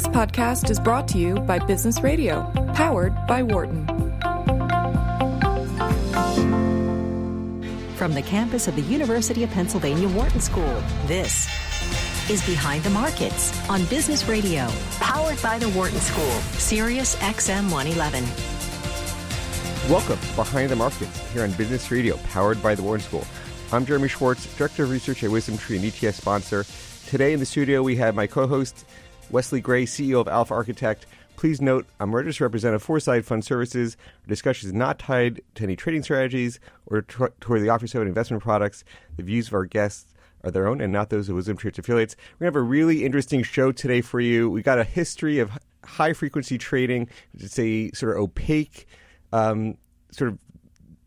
This podcast is brought to you by Business Radio, powered by Wharton. From the campus of the University of Pennsylvania Wharton School, this is Behind the Markets on Business Radio, powered by the Wharton School, Sirius XM 111. Welcome Behind the Markets here on Business Radio, powered by the Wharton School. I'm Jeremy Schwartz, Director of Research at Wisdom Tree, an ETF sponsor. Today in the studio, we have my co host, Wesley Gray, CEO of Alpha Architect. Please note, I'm registered representative Foreside Fund Services. Our discussion is not tied to any trading strategies or toward the offer of investment products. The views of our guests are their own and not those of Wisdom Tree affiliates. We're going to have a really interesting show today for you. We got a history of high frequency trading. It's a sort of opaque um, sort of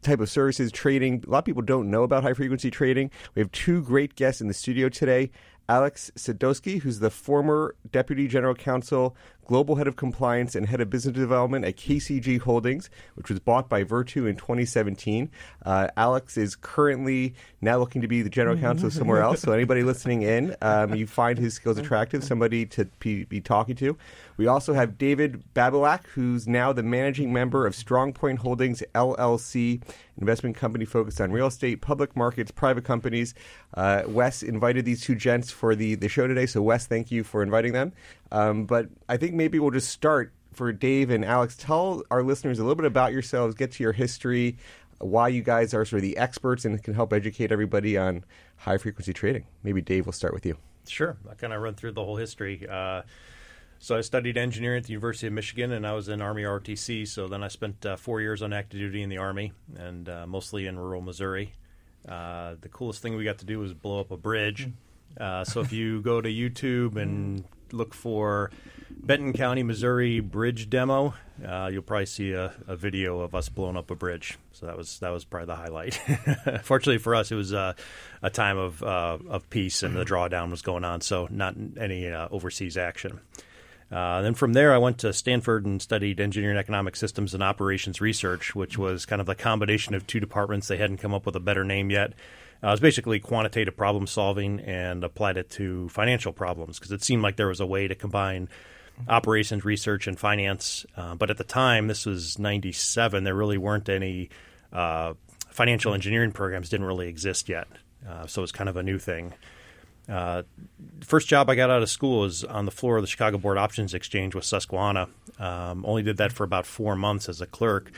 type of services trading. A lot of people don't know about high frequency trading. We have two great guests in the studio today. Alex Sadowski, who's the former Deputy General Counsel, Global Head of Compliance, and Head of Business Development at KCG Holdings, which was bought by Virtu in 2017. Uh, Alex is currently now looking to be the General Counsel somewhere else. So, anybody listening in, um, you find his skills attractive, somebody to be, be talking to. We also have David Babilak, who's now the managing member of Strongpoint Holdings LLC, investment company focused on real estate, public markets, private companies. Uh, Wes invited these two gents for the, the show today. So, Wes, thank you for inviting them. Um, but I think maybe we'll just start for Dave and Alex. Tell our listeners a little bit about yourselves, get to your history, why you guys are sort of the experts and can help educate everybody on high frequency trading. Maybe Dave will start with you. Sure. I kind of run through the whole history. Uh, so I studied engineering at the University of Michigan, and I was in Army ROTC. So then I spent uh, four years on active duty in the Army, and uh, mostly in rural Missouri. Uh, the coolest thing we got to do was blow up a bridge. Uh, so if you go to YouTube and look for Benton County, Missouri bridge demo, uh, you'll probably see a, a, video of us blowing up a bridge. So that was that was probably the highlight. Fortunately for us, it was uh, a time of of peace and the drawdown was going on, so not any overseas action. Uh, then from there, I went to Stanford and studied engineering economic systems and operations research, which was kind of the combination of two departments. They hadn't come up with a better name yet. Uh, it was basically quantitative problem solving and applied it to financial problems because it seemed like there was a way to combine operations research and finance. Uh, but at the time, this was 97, there really weren't any uh, financial engineering programs, didn't really exist yet. Uh, so it was kind of a new thing. Uh, first job I got out of school was on the floor of the Chicago Board Options Exchange with Susquehanna. Um, only did that for about four months as a clerk.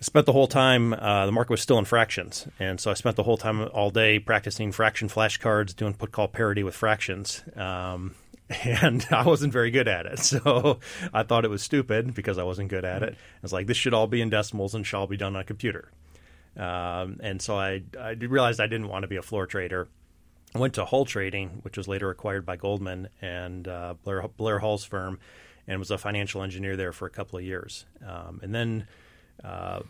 Spent the whole time, uh, the market was still in fractions. And so I spent the whole time all day practicing fraction flashcards, doing put call parity with fractions. Um, and I wasn't very good at it. So I thought it was stupid because I wasn't good at it. I was like, this should all be in decimals and shall be done on a computer. Um, and so I, I realized I didn't want to be a floor trader. Went to Hull Trading, which was later acquired by Goldman and uh, Blair, Blair, Hull's firm, and was a financial engineer there for a couple of years. Um, and then uh,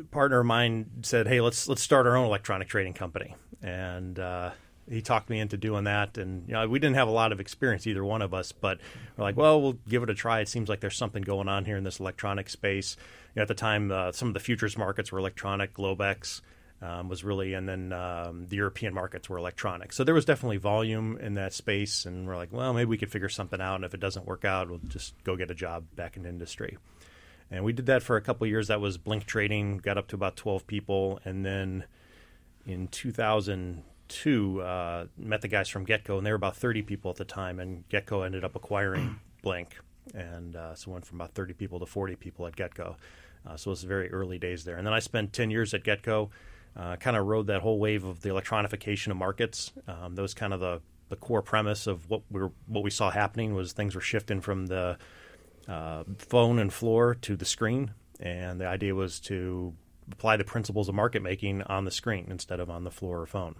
a partner of mine said, "Hey, let's let's start our own electronic trading company," and uh, he talked me into doing that. And you know, we didn't have a lot of experience, either one of us, but we're like, "Well, we'll give it a try." It seems like there's something going on here in this electronic space. You know, at the time, uh, some of the futures markets were electronic. Globex um, was really, and then um, the European markets were electronic. So there was definitely volume in that space, and we're like, well, maybe we could figure something out, and if it doesn't work out, we'll just go get a job back in industry. And we did that for a couple years. That was Blink Trading, got up to about 12 people, and then in 2002, uh, met the guys from Getco, and they were about 30 people at the time, and Getco ended up acquiring Blink, and uh, so went from about 30 people to 40 people at Getco. Uh, so it was very early days there. And then I spent 10 years at Getco uh, kind of rode that whole wave of the electronification of markets. Um, that was kind of the, the core premise of what we what we saw happening was things were shifting from the uh, phone and floor to the screen, and the idea was to apply the principles of market making on the screen instead of on the floor or phone.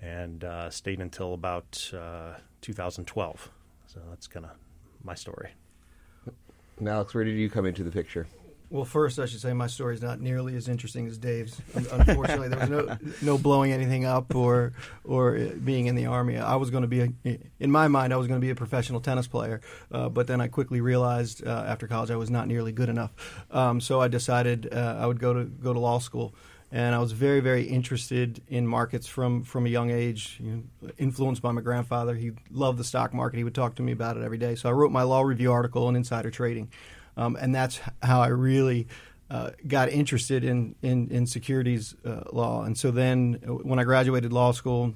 And uh, stayed until about uh, 2012. So that's kind of my story. Now, Alex, where did you come into the picture? Well, first, I should say my story is not nearly as interesting as Dave's. Unfortunately, there was no no blowing anything up or or being in the army. I was going to be a, in my mind, I was going to be a professional tennis player, uh, but then I quickly realized uh, after college I was not nearly good enough. Um, so I decided uh, I would go to go to law school. and I was very, very interested in markets from from a young age. You know, influenced by my grandfather, he loved the stock market. He would talk to me about it every day. So I wrote my law review article on insider trading, um, and that's how I really. Uh, got interested in in, in securities uh, law, and so then uh, when I graduated law school,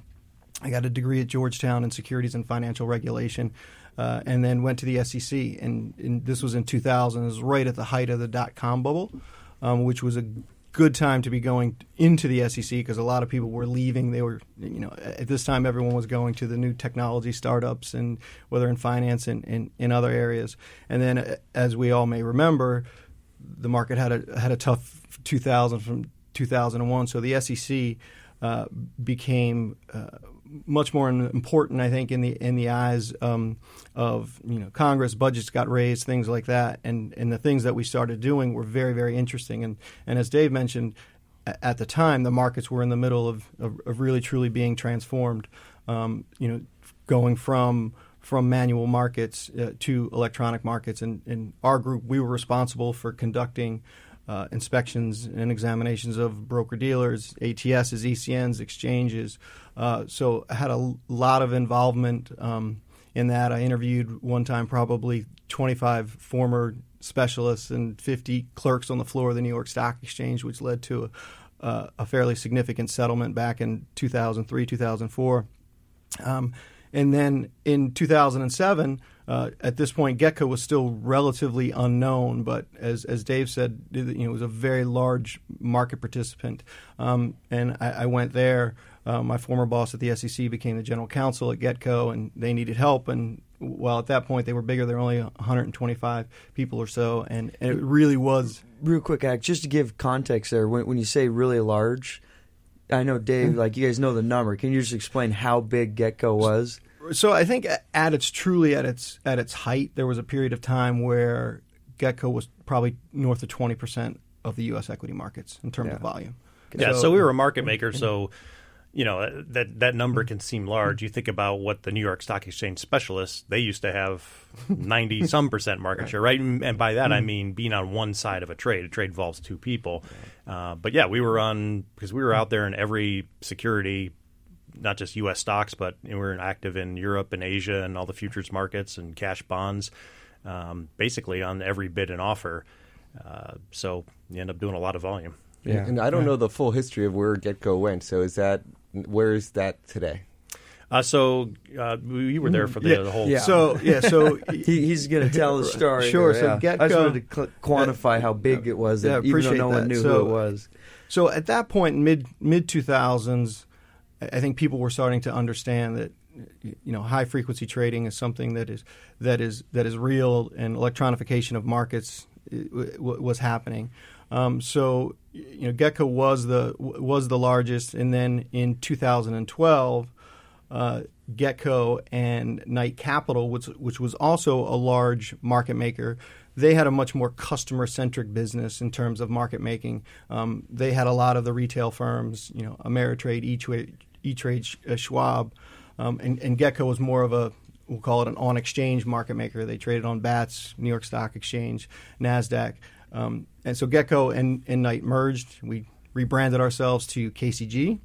I got a degree at Georgetown in securities and financial regulation, uh, and then went to the SEC. And, and, this was in 2000. It was right at the height of the dot com bubble, um, which was a good time to be going into the SEC because a lot of people were leaving. They were, you know, at this time everyone was going to the new technology startups and whether in finance and in, other areas. And then, as we all may remember, the market had a had a tough 2000 from 2001. So the SEC uh, became uh, much more important, I think, in the in the eyes um, of you know Congress. Budgets got raised, things like that, and and the things that we started doing were very very interesting. And and as Dave mentioned, at the time, the markets were in the middle of of, of really truly being transformed. Um, you know, going from from manual markets uh, to electronic markets, and in our group, we were responsible for conducting uh, inspections and examinations of broker dealers, ATSs, ECNs, exchanges. Uh, so I had a lot of involvement um, in that. I interviewed one time probably 25 former specialists and 50 clerks on the floor of the New York Stock Exchange, which led to a, uh, a fairly significant settlement back in 2003, 2004. Um, and then in 2007, uh, at this point, Getco was still relatively unknown, but as as Dave said, you know, it was a very large market participant. Um, and I, I, went there. Uh, my former boss at the SEC became the general counsel at Getco, and they needed help. And while at that point they were bigger, they were only 125 people or so, and, and it really was. Real quick, Act, just to give context there, when, when you say really large, I know Dave, mm-hmm. like you guys know the number. Can you just explain how big Getco was? So I think at its truly at its at its height, there was a period of time where Getco was probably north of twenty percent of the U.S. equity markets in terms yeah. of volume. Yeah, so, so, we were a market maker, so you know that that number can seem large. You think about what the New York Stock Exchange specialists they used to have ninety some percent market right. share, right? And, by that mm-hmm. I mean being on one side of a trade. A trade involves two people, uh, but yeah, we were on because we were out there in every security not just U.S. stocks, but we're active in Europe and Asia and all the futures markets and cash bonds, um, basically on every bid and offer. Uh, so you end up doing a lot of volume. Yeah. And I don't yeah. know the full history of where Getco went. So is that where is that today? Uh, so uh, we were there for the, yeah. the whole. Yeah. So yeah. So he, he's going to tell the story. Sure. Here, so yeah. Getco, I just wanted to cl- quantify how big it was, yeah, even though no that. one knew so, who it was. So at that point, mid mid two thousands, I think people were starting to understand that you know high frequency trading is something that is that is that is real and electronification of markets was happening. Um, so you know Getco was the was the largest, and then in 2012, uh, and Knight Capital, which which was also a large market maker, they had a much more customer centric business in terms of market making. Um, they had a lot of the retail firms, you know, Ameritrade, E Trade, uh, Schwab, um, and, and Getco was more of a we'll call it an on exchange market maker. They traded on BATS, New York Stock Exchange, NASDAQ. Um, and so Getco and, and Knight merged. We rebranded ourselves to KCG.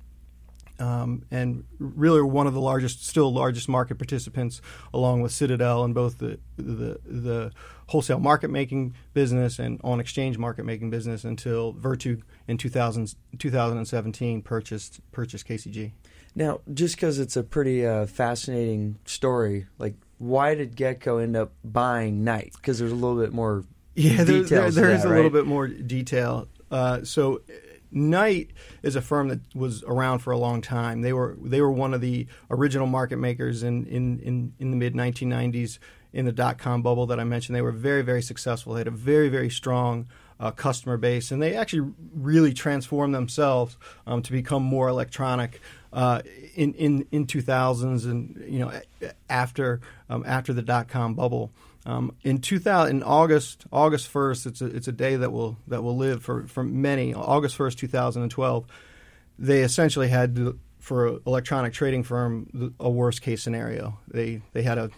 Um, and really one of the largest, still largest market participants, along with Citadel in both the, the, the wholesale market making business and on exchange market making business until Virtu in 2000, 2017 purchased purchased KCG. Now, just because it's a pretty uh, fascinating story, like why did Getco end up buying Knight? Because there's a little bit more. Yeah, there, there, there is that, a right? little bit more detail. Uh, so, Knight is a firm that was around for a long time. They were they were one of the original market makers in in in, in the mid 1990s in the dot com bubble that I mentioned. They were very very successful. They had a very very strong uh, customer base, and they actually really transformed themselves um, to become more electronic uh, in in in 2000s and you know after um, after the dot com bubble. Um, in 2000, in August August 1st, it's a it's a day that will that will live for for many. August 1st, 2012, they essentially had for an electronic trading firm a worst case scenario. They they had a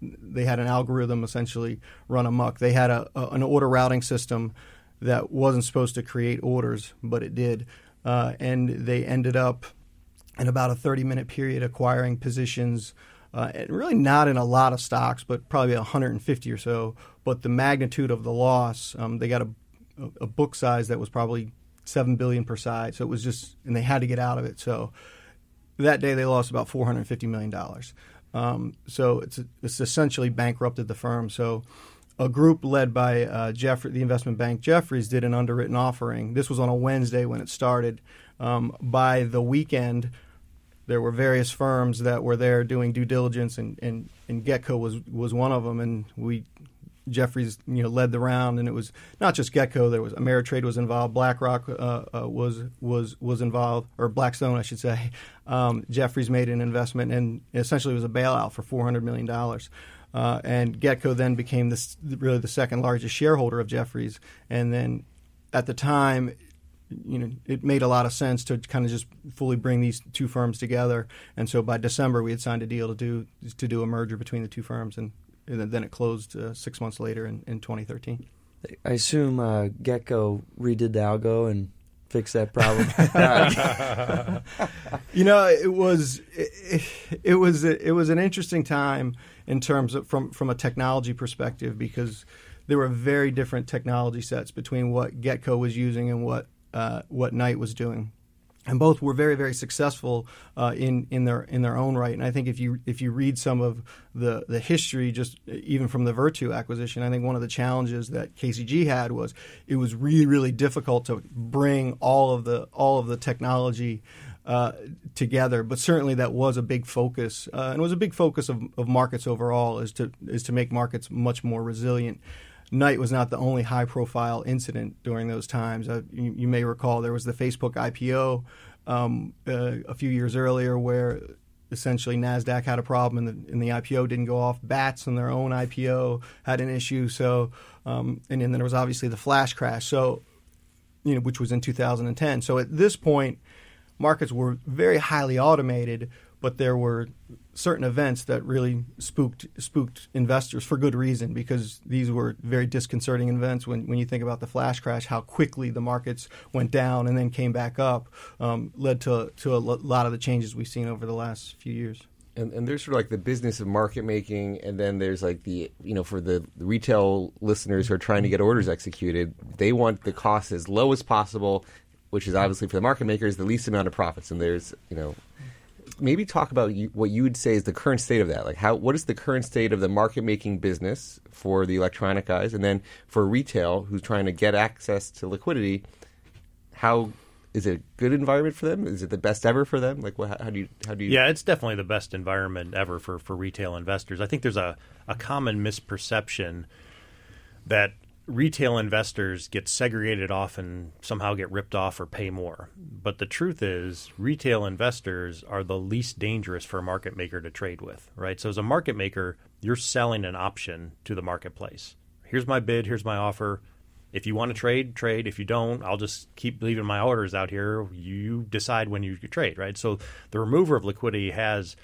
they had an algorithm essentially run amok. They had a, a an order routing system that wasn't supposed to create orders, but it did. uh, and they ended up in about a 30 minute period acquiring positions. Uh, and really not in a lot of stocks, but probably 150 or so. But the magnitude of the loss, um, they got a, a book size that was probably seven billion per side. So it was just, and they had to get out of it. So that day they lost about 450 million dollars. Um, so it's it's essentially bankrupted the firm. So a group led by uh, Jeffrey, the investment bank Jefferies, did an underwritten offering. This was on a Wednesday when it started. Um, by the weekend, there were various firms that were there doing due diligence, and, and, and Getco was was one of them. And we Jefferies, you know, led the round, and it was not just Getco. There was Ameritrade was involved, BlackRock uh, uh, was was was involved, or Blackstone, I should say. Um, Jefferies made an investment, and essentially it was a bailout for four hundred million dollars. Uh, and Getco then became this, really the second largest shareholder of Jefferies, and then at the time, you know, it made a lot of sense to kind of just fully bring these two firms together. And so by December, we had signed a deal to do to do a merger between the two firms, and, and then it closed uh, six months later in, in 2013. I assume uh, Getco redid the algo and fixed that problem. you know, it was it, it was it was an interesting time in terms of from from a technology perspective because there were very different technology sets between what Getco was using and what uh, what Knight was doing. And both were very, very successful uh, in in their in their own right. And I think if you if you read some of the the history, just even from the Virtu acquisition, I think one of the challenges that KCG had was it was really, really difficult to bring all of the all of the technology uh, together. But certainly that was a big focus, uh, and it was a big focus of, of markets overall, is to is to make markets much more resilient. Knight was not the only high profile incident during those times. Uh, you, you, may recall there was the Facebook IPO um, uh, a few years earlier where essentially NASDAQ had a problem and the, and the, IPO didn't go off. Bats and their own IPO had an issue. So, um, and then there was obviously the flash crash. So, you know, which was in 2010. So at this point, markets were very highly automated, but there were certain events that really spooked spooked investors for good reason because these were very disconcerting events. When, when you think about the flash crash how quickly the markets went down and then came back up um, led to to a lot of the changes we've seen over the last few years. And, and there's sort of like the business of market making and then there's like the you know for the, the retail listeners who are trying to get orders executed they want the cost as low as possible which is obviously for the market makers the least amount of profits. And there's, you know, maybe talk about what you would say is the current state of that. Like, how what is the current state of the market making business for the electronic guys, and then for retail who's trying to get access to liquidity? How is it a good environment for them? Is it the best ever for them? Like, what, how do you how do you? Yeah, it's definitely the best environment ever for for retail investors. I think there's a a common misperception that retail investors get segregated off and somehow get ripped off or pay more. But the truth is, retail investors are the least dangerous for a market maker to trade with, right? So as a market maker, you're selling an option to the marketplace. Here's my bid, here's my offer. If you want to trade, trade. If you don't, I'll just keep leaving my orders out here. You decide when you trade, right? So the remover of liquidity has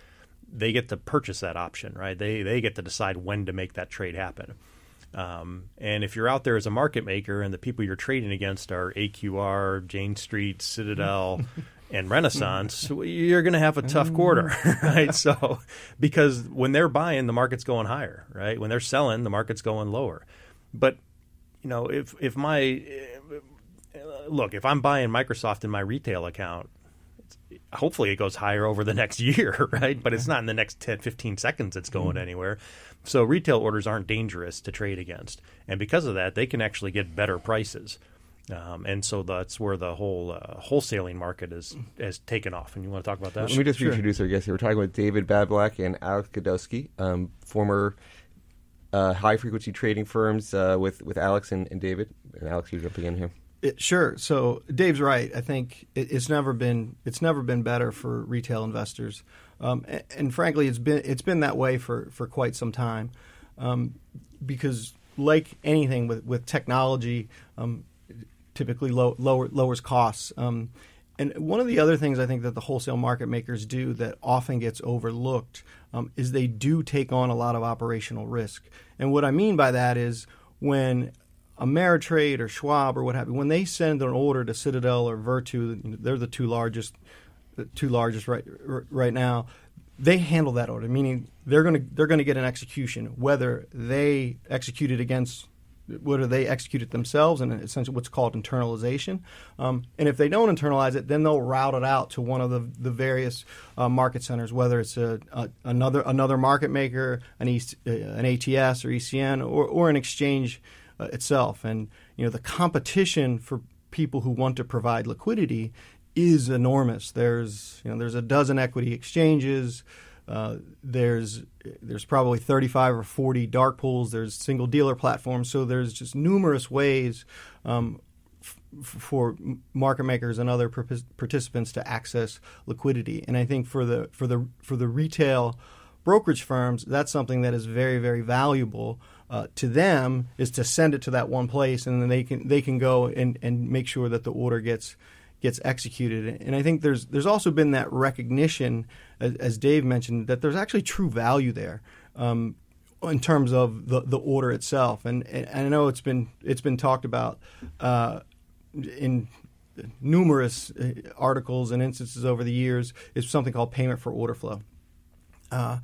they get to purchase that option, right? They they get to decide when to make that trade happen. Um, and if you're out there as a market maker and the people you're trading against are AQR, Jane Street, Citadel, and Renaissance, you're going to have a tough quarter, right? So, because when they're buying, the market's going higher, right? When they're selling, the market's going lower. But you know, if if my look, if I'm buying Microsoft in my retail account, hopefully it goes higher over the next year, right? But it's not in the next 10, 15 seconds it's going mm-hmm. anywhere. So retail orders aren't dangerous to trade against, and because of that, they can actually get better prices. Um, and so that's where the whole uh, wholesaling market is has taken off. And you want to talk about that? Let me just sure. reintroduce our guests here. We're talking with David Babilak and Alex Sadowski, um, former uh, high frequency trading firms uh, with with Alex and, and, David. And Alex, you jump in here. It, sure. So Dave's right. I think it, it's never been it's never been better for retail investors. Um, and, and, frankly, it's been it's been that way for, for quite some time, um, because like anything with with technology, um, typically low, lower, lowers costs. Um, and one of the other things I think that the wholesale market makers do that often gets overlooked um, is they do take on a lot of operational risk. And what I mean by that is when Ameritrade or Schwab or what have you, when they send an order to Citadel or Virtu, they're the two largest, the two largest right right now. They handle that order, meaning they're going to they're going to get an execution, whether they execute it against whether they execute it themselves and essentially what's called internalization. Um, and if they don't internalize it, then they'll route it out to one of the, the various uh, market centers, whether it's a, a, another another market maker, an, e- uh, an ATS or ECN, or, or an exchange uh, itself. And you know the competition for people who want to provide liquidity is enormous. There's you know there's a dozen equity exchanges. Uh, there's there's probably 35 or 40 dark pools. There's single dealer platforms. So there's just numerous ways um, f- for market makers and other participants to access liquidity. And I think for the for the for the retail brokerage firms, that's something that is very very valuable. Uh, to them is to send it to that one place, and then they can they can go and, and make sure that the order gets gets executed. And I think there's there's also been that recognition, as, as Dave mentioned, that there's actually true value there. Um, in terms of the, the order itself, and, and I know it's been it's been talked about uh, in numerous uh, articles and instances over the years is something called payment for order flow. Uh,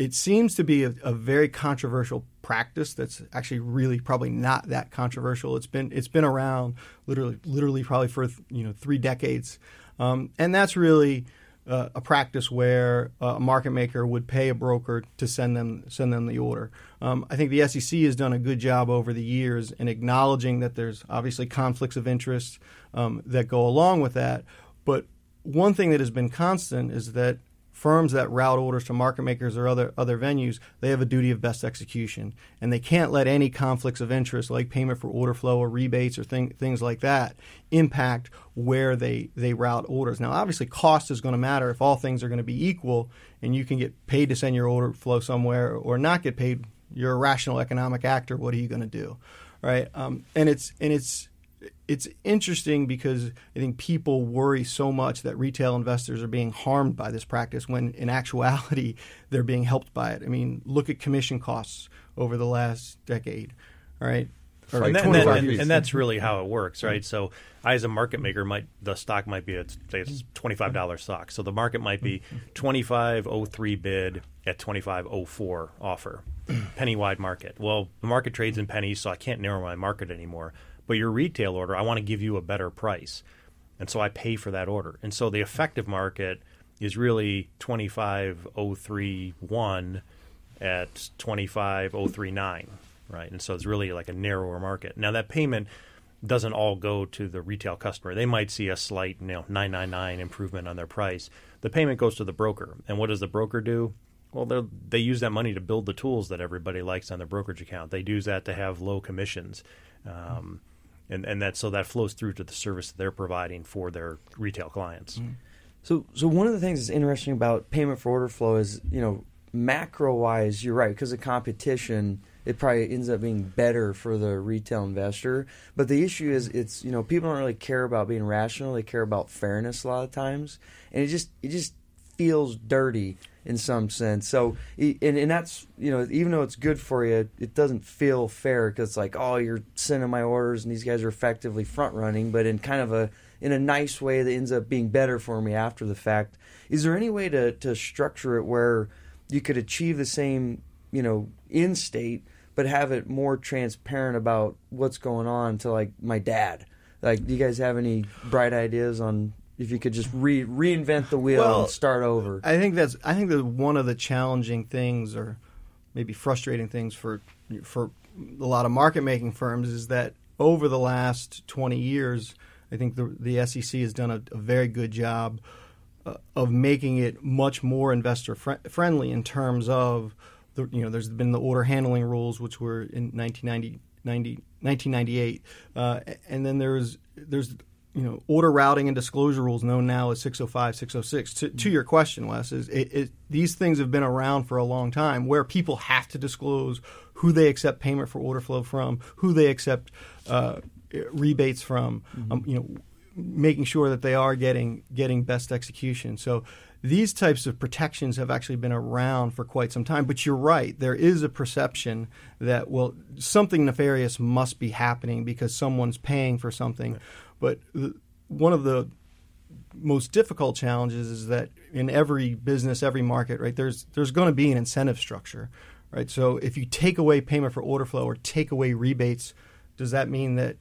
it seems to be a, a, very controversial practice that's actually really probably not that controversial. It's been it's been around literally literally probably for you know three decades, um, and that's really uh, a practice where a market maker would pay a broker to send them send them the order. Um, I think the SEC has done a good job over the years in acknowledging that there's obviously conflicts of interest um, that go along with that, but one thing that has been constant is that firms that route orders to market makers or other other venues, they have a duty of best execution, and they can't let any conflicts of interest, like payment for order flow or rebates or thing, things like that, impact where they they route orders. Now, obviously, cost is going to matter if all things are going to be equal, and you can get paid to send your order flow somewhere or not get paid. You're a rational economic actor. What are you going to do, right? Um, and it's and it's it's interesting because I think people worry so much that retail investors are being harmed by this practice when in actuality they're being helped by it. I mean, look at commission costs over the last decade, right? Or and, that, and, that, and, that's really how it works, right? So, I as a market maker might the stock might be a, say it's twenty five dollars stock, so the market might be twenty five oh three bid at twenty five oh four offer, penny wide market. Well, the market trades in pennies, so I can't narrow my market anymore. But your retail order, I want to give you a better price. And so I pay for that order. And so the effective market is really 25031 at 25039, right? And so it's really like a narrower market. Now that payment doesn't all go to the retail customer. They might see a slight, you know, 999 improvement on their price. The payment goes to the broker. And what does the broker do? Well, they use that money to build the tools that everybody likes on their brokerage account. They use that to have low commissions. Um, and and that so that flows through to the service that they're providing for their retail clients. Mm-hmm. So so one of the things that's interesting about payment for order flow is you know macro wise you're right because of competition it probably ends up being better for the retail investor but the issue is it's you know people don't really care about being rational they care about fairness a lot of times and it just it just feels dirty in some sense. So, and, and that's, you know, even though it's good for you, it doesn't feel fair because it's like, oh, you're sending my orders and these guys are effectively front running, but in kind of a, in a nice way that ends up being better for me after the fact. Is there any way to, to structure it where you could achieve the same, you know, in state, but have it more transparent about what's going on to like my dad? Like, do you guys have any bright ideas on if you could just re- reinvent the wheel well, and start over. I think that's I think that one of the challenging things, or maybe frustrating things for for a lot of market making firms, is that over the last twenty years, I think the the SEC has done a, a very good job uh, of making it much more investor fr- friendly in terms of the you know there's been the order handling rules which were in 1990, 90, 1998, uh, and then there's there's you know order routing and disclosure rules known now as 605 606 to, to your question wes is it, it, these things have been around for a long time where people have to disclose who they accept payment for order flow from who they accept uh, rebates from mm-hmm. um, you know making sure that they are getting getting best execution so these types of protections have actually been around for quite some time. But you're right, there is a perception that well, something nefarious must be happening because someone's paying for something. Right. But one of the most difficult challenges is that in every business, every market, right, there's there's going to be an incentive structure, right? So if you take away payment for order flow or take away rebates, does that mean that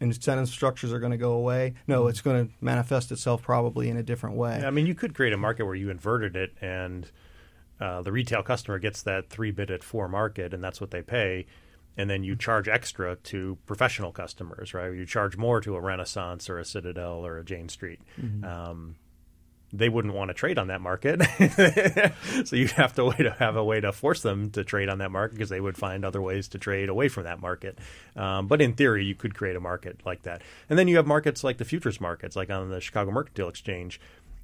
incentive structures are going to go away? No, it's going to manifest itself probably in a different way. I mean, you could create a market where you inverted it and uh, the retail customer gets that three bid at four market, and that's what they pay. And then you charge extra to professional customers, right? You charge more to a Renaissance or a Citadel or a Jane Street. Mm-hmm. Um, they wouldn't want to trade on that market. so you'd have to to have a way to force them to trade on that market because they would find other ways to trade away from that market. Um, but in theory, you could create a market like that. And then you have markets like the futures markets, like on the Chicago Mercantile Exchange.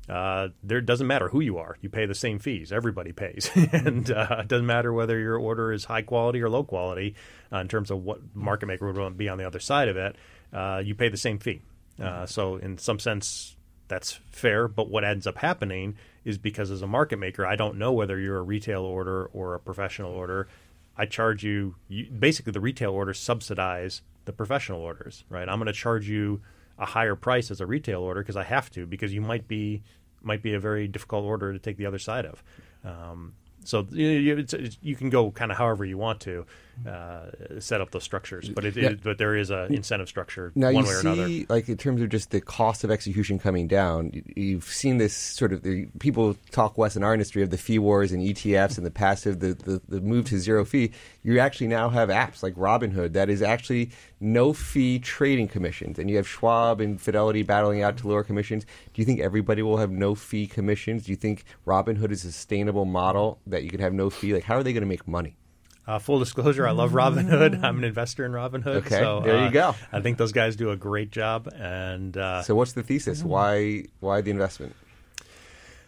Uh, there doesn't matter who you are; you pay the same fees. Everybody pays, and uh, it doesn't matter whether your order is high quality or low quality uh, in terms of what market maker would be on the other side of it. Uh, you pay the same fee. Uh, so, in some sense, that's fair. But what ends up happening is because as a market maker, I don't know whether you're a retail order or a professional order. I charge you, you basically the retail orders subsidize the professional orders, right? I'm going to charge you a higher price as a retail order because I have to because you might be might be a very difficult order to take the other side of. Um, so you, it's, it's, you can go kind of however you want to uh, set up those structures, but it, yeah. it but there is a incentive structure now one way or another. Like in terms of just the cost of execution coming down, you've seen this sort of the, people talk Wes in our industry of the fee wars and ETFs and the passive the, the, the move to zero fee. You actually now have apps like Robinhood that is actually no fee trading commissions, and you have Schwab and Fidelity battling out to lower commissions. Do you think everybody will have no fee commissions? Do you think Robinhood is a sustainable model that you can have no fee? Like, how are they going to make money? Uh, full disclosure, I love Robinhood. I'm an investor in Robinhood. Okay, so, there you uh, go. I think those guys do a great job. And uh, so, what's the thesis? Why why the investment?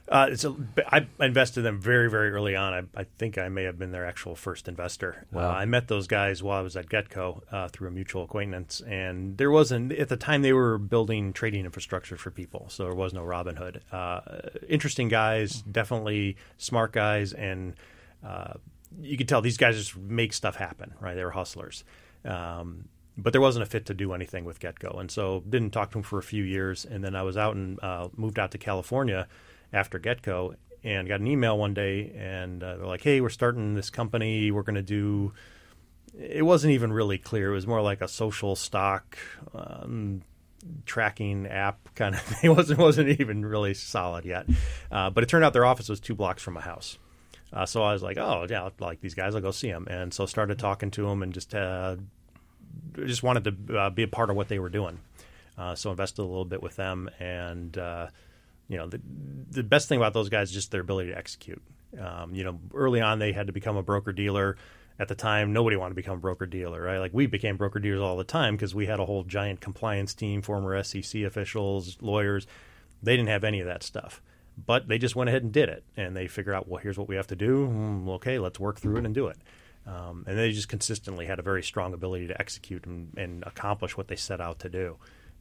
Uh, it's a, I invested in them very, very early on. I, I, think I may have been their actual first investor. Wow. Uh, I met those guys while I was at Getco uh, through a mutual acquaintance, and there wasn't at the time they were building trading infrastructure for people, so there was no Robinhood. Uh, interesting guys, definitely smart guys, and uh, you could tell these guys just make stuff happen. Right? They were hustlers. Um, but there wasn't a fit to do anything with Getco, and so didn't talk to them for a few years. And then I was out and uh, moved out to California after Getco and got an email one day and uh, they're like, "Hey, we're starting this company. We're going to do." It wasn't even really clear. It was more like a social stock um, tracking app kind of thing. It wasn't wasn't even really solid yet. Uh, but it turned out their office was two blocks from my house. Uh, so I was like, "Oh yeah, like these guys. I'll go see them." And so started talking to them and just uh, just wanted to uh, be a part of what they were doing. Uh, so invested a little bit with them and you know, the, the best thing about those guys is just their ability to execute. Um, you know, early on they had to become a broker dealer. At the time, nobody wanted to become a broker dealer, right? Like we became broker dealers all the time because we had a whole giant compliance team, former SEC officials, lawyers. They didn't have any of that stuff, but they just went ahead and did it, and they figured out, well, here's what we have to do. Mm, okay, let's work through it and do it. Um, and they just consistently had a very strong ability to execute and, and accomplish what they set out to do.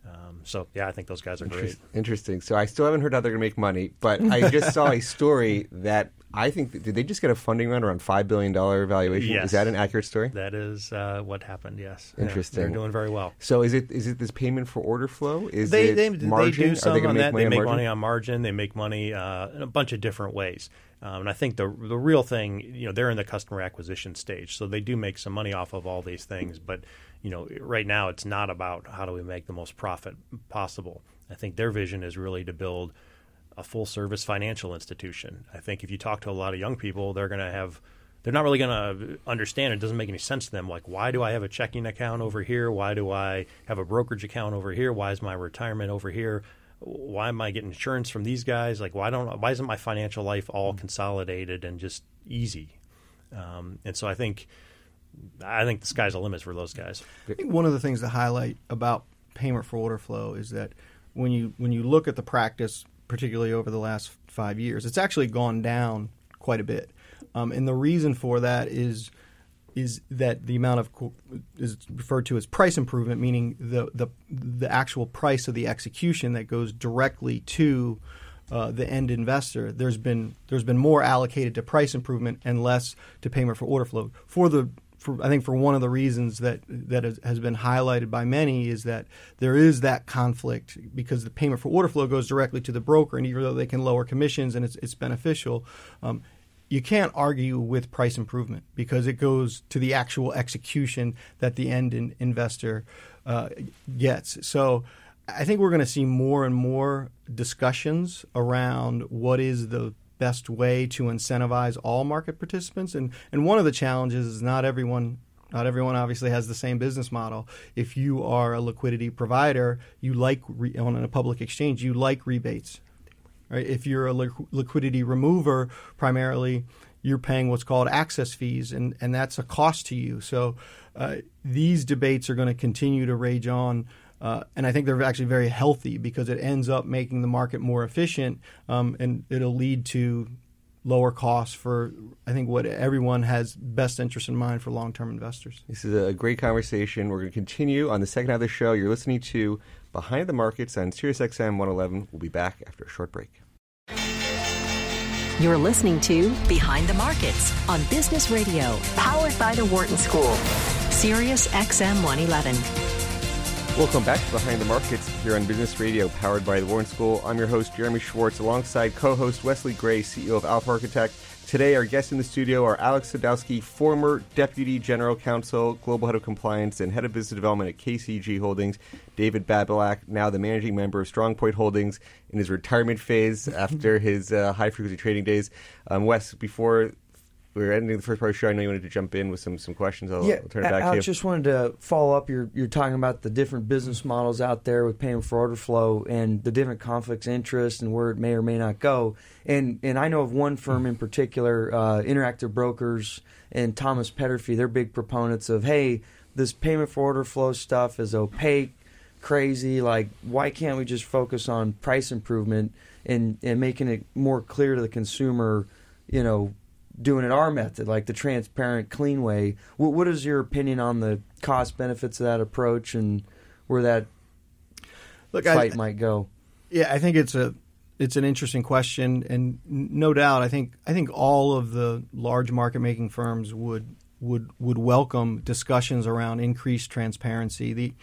Um, so yeah, I think those guys are great. Interesting. So I still haven't heard how they're going to make money, but I just saw a story that I think did they just get a funding round around five billion dollar valuation? Yes. Is that an accurate story? That is uh, what happened. Yes. Interesting. Yeah, they're doing very well. So is it is it this payment for order flow? Is they, it they, margin? They do some they on make that. They make margin? money on margin. They make money uh, in a bunch of different ways. Um, and I think the the real thing, you know, they're in the customer acquisition stage, so they do make some money off of all these things. But you know, right now it's not about how do we make the most profit possible. I think their vision is really to build a full service financial institution. I think if you talk to a lot of young people, they're going to have they're not really going to understand. It doesn't make any sense to them. Like why do i have a checking account over here? Why do i have a brokerage account over here? Why is my retirement over here? Why am i getting insurance from these guys? Like why don't why isn't my financial life all consolidated and just easy? Um, and so i think I think the sky's the limit for those guys. I think one of the things to highlight about payment for order flow is that when you when you look at the practice, particularly over the last five years, it's actually gone down quite a bit. Um, and the reason for that is is that the amount of is referred to as price improvement, meaning the the the actual price of the execution that goes directly to uh, the end investor, there's been there's been more allocated to price improvement and less to payment for order flow. For the for, I think for one of the reasons that that has been highlighted by many is that there is that conflict because the payment for order flow goes directly to the broker, and even though they can lower commissions and it's, it's beneficial, um, you can't argue with price improvement because it goes to the actual execution that the end in investor uh, gets. So I think we're going to see more and more discussions around what is the best way to incentivize all market participants. And and one of the challenges is not everyone not everyone obviously has the same business model. If you are a liquidity provider, you like re- on a public exchange, you like rebates. Right? If you're a li- liquidity remover, primarily you're paying what's called access fees, and, and that's a cost to you. So uh, these debates are going to continue to rage on uh, and I think they're actually very healthy because it ends up making the market more efficient, um, and it'll lead to lower costs for I think what everyone has best interest in mind for long-term investors. This is a great conversation. We're going to continue on the second half of the show. You're listening to Behind the Markets on SiriusXM 111. We'll be back after a short break. You're listening to Behind the Markets on Business Radio, powered by the Wharton School, Sirius XM 111. Welcome back to Behind the Markets here on Business Radio, powered by the Wharton School. I'm your host, Jeremy Schwartz, alongside co host Wesley Gray, CEO of Alpha Architect. Today, our guests in the studio are Alex Sadowski, former Deputy General Counsel, Global Head of Compliance, and Head of Business Development at KCG Holdings, David Babilak, now the Managing Member of StrongPoint Holdings in his retirement phase after his uh, high frequency trading days. Um, Wes, before we are ending the first part of the show. I know you wanted to jump in with some some questions. I'll, yeah, I'll turn it back I, to you. I just wanted to follow up. You're you're talking about the different business models out there with payment for order flow and the different conflicts interest and where it may or may not go. And and I know of one firm in particular, uh, Interactive Brokers and Thomas Peterffy. They're big proponents of hey, this payment for order flow stuff is opaque, crazy. Like why can't we just focus on price improvement and and making it more clear to the consumer? You know doing it our method, like the transparent, clean way. What, what is your opinion on the cost benefits of that approach and where that Look, fight I, might go? Yeah, I think it's a it's an interesting question, and no doubt, I think I think all of the large market making firms would would would welcome discussions around increased transparency the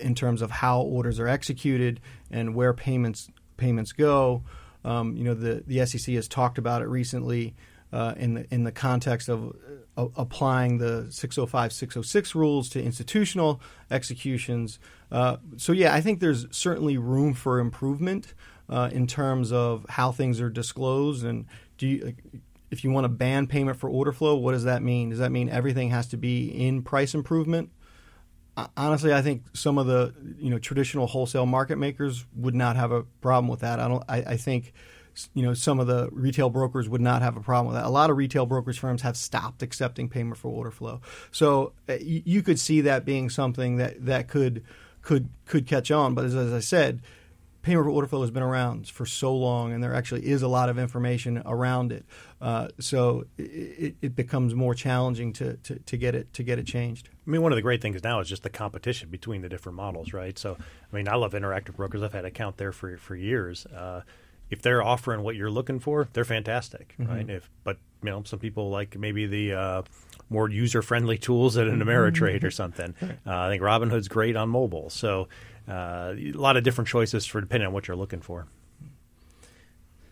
in terms of how orders are executed and where payments payments go. Um, you know, the the SEC has talked about it recently uh, in the in the context of uh, applying the 605 606 rules to institutional executions. Uh, so yeah, I think there's certainly room for improvement uh, in terms of how things are disclosed and do you, if you want to ban payment for order flow, what does that mean? Does that mean everything has to be in price improvement? honestly, I think some of the you know traditional wholesale market makers would not have a problem with that. I don't. I, I think you know some of the retail brokers would not have a problem with that. A lot of retail brokers firms have stopped accepting payment for order flow. So uh, you could see that being something that that could could could catch on. But as, as I said, payment for order flow has been around for so long, and there actually is a lot of information around it. Uh, so it, it, becomes more challenging to, to, to, get it to get it changed. I mean, one of the great things now is just the competition between the different models, right? So, I mean, I love interactive brokers. I've had an account there for for years. Uh, if they're offering what you're looking for, they're fantastic, mm-hmm. right? If but you know some people like maybe the uh, more user friendly tools at an mm-hmm. Ameritrade or something. Uh, I think Robinhood's great on mobile, so uh, a lot of different choices for depending on what you're looking for.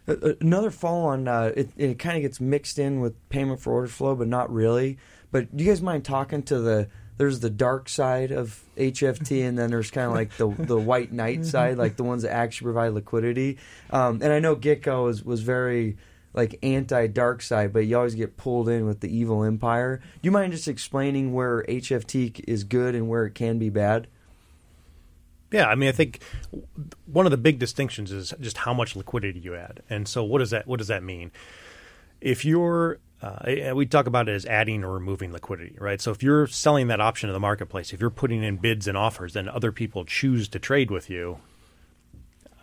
Another follow on, uh, it, it kind of gets mixed in with payment for order flow, but not really. But do you guys mind talking to the there's the dark side of HFT, and then there's kind of like the the white knight side, like the ones that actually provide liquidity. Um, and I know Getco was was very like anti dark side, but you always get pulled in with the evil empire. Do you mind just explaining where HFT is good and where it can be bad? Yeah, I mean, I think one of the big distinctions is just how much liquidity you add, and so what does that what does that mean? If you're uh, we talk about it as adding or removing liquidity, right? So if you're selling that option to the marketplace, if you're putting in bids and offers, then other people choose to trade with you.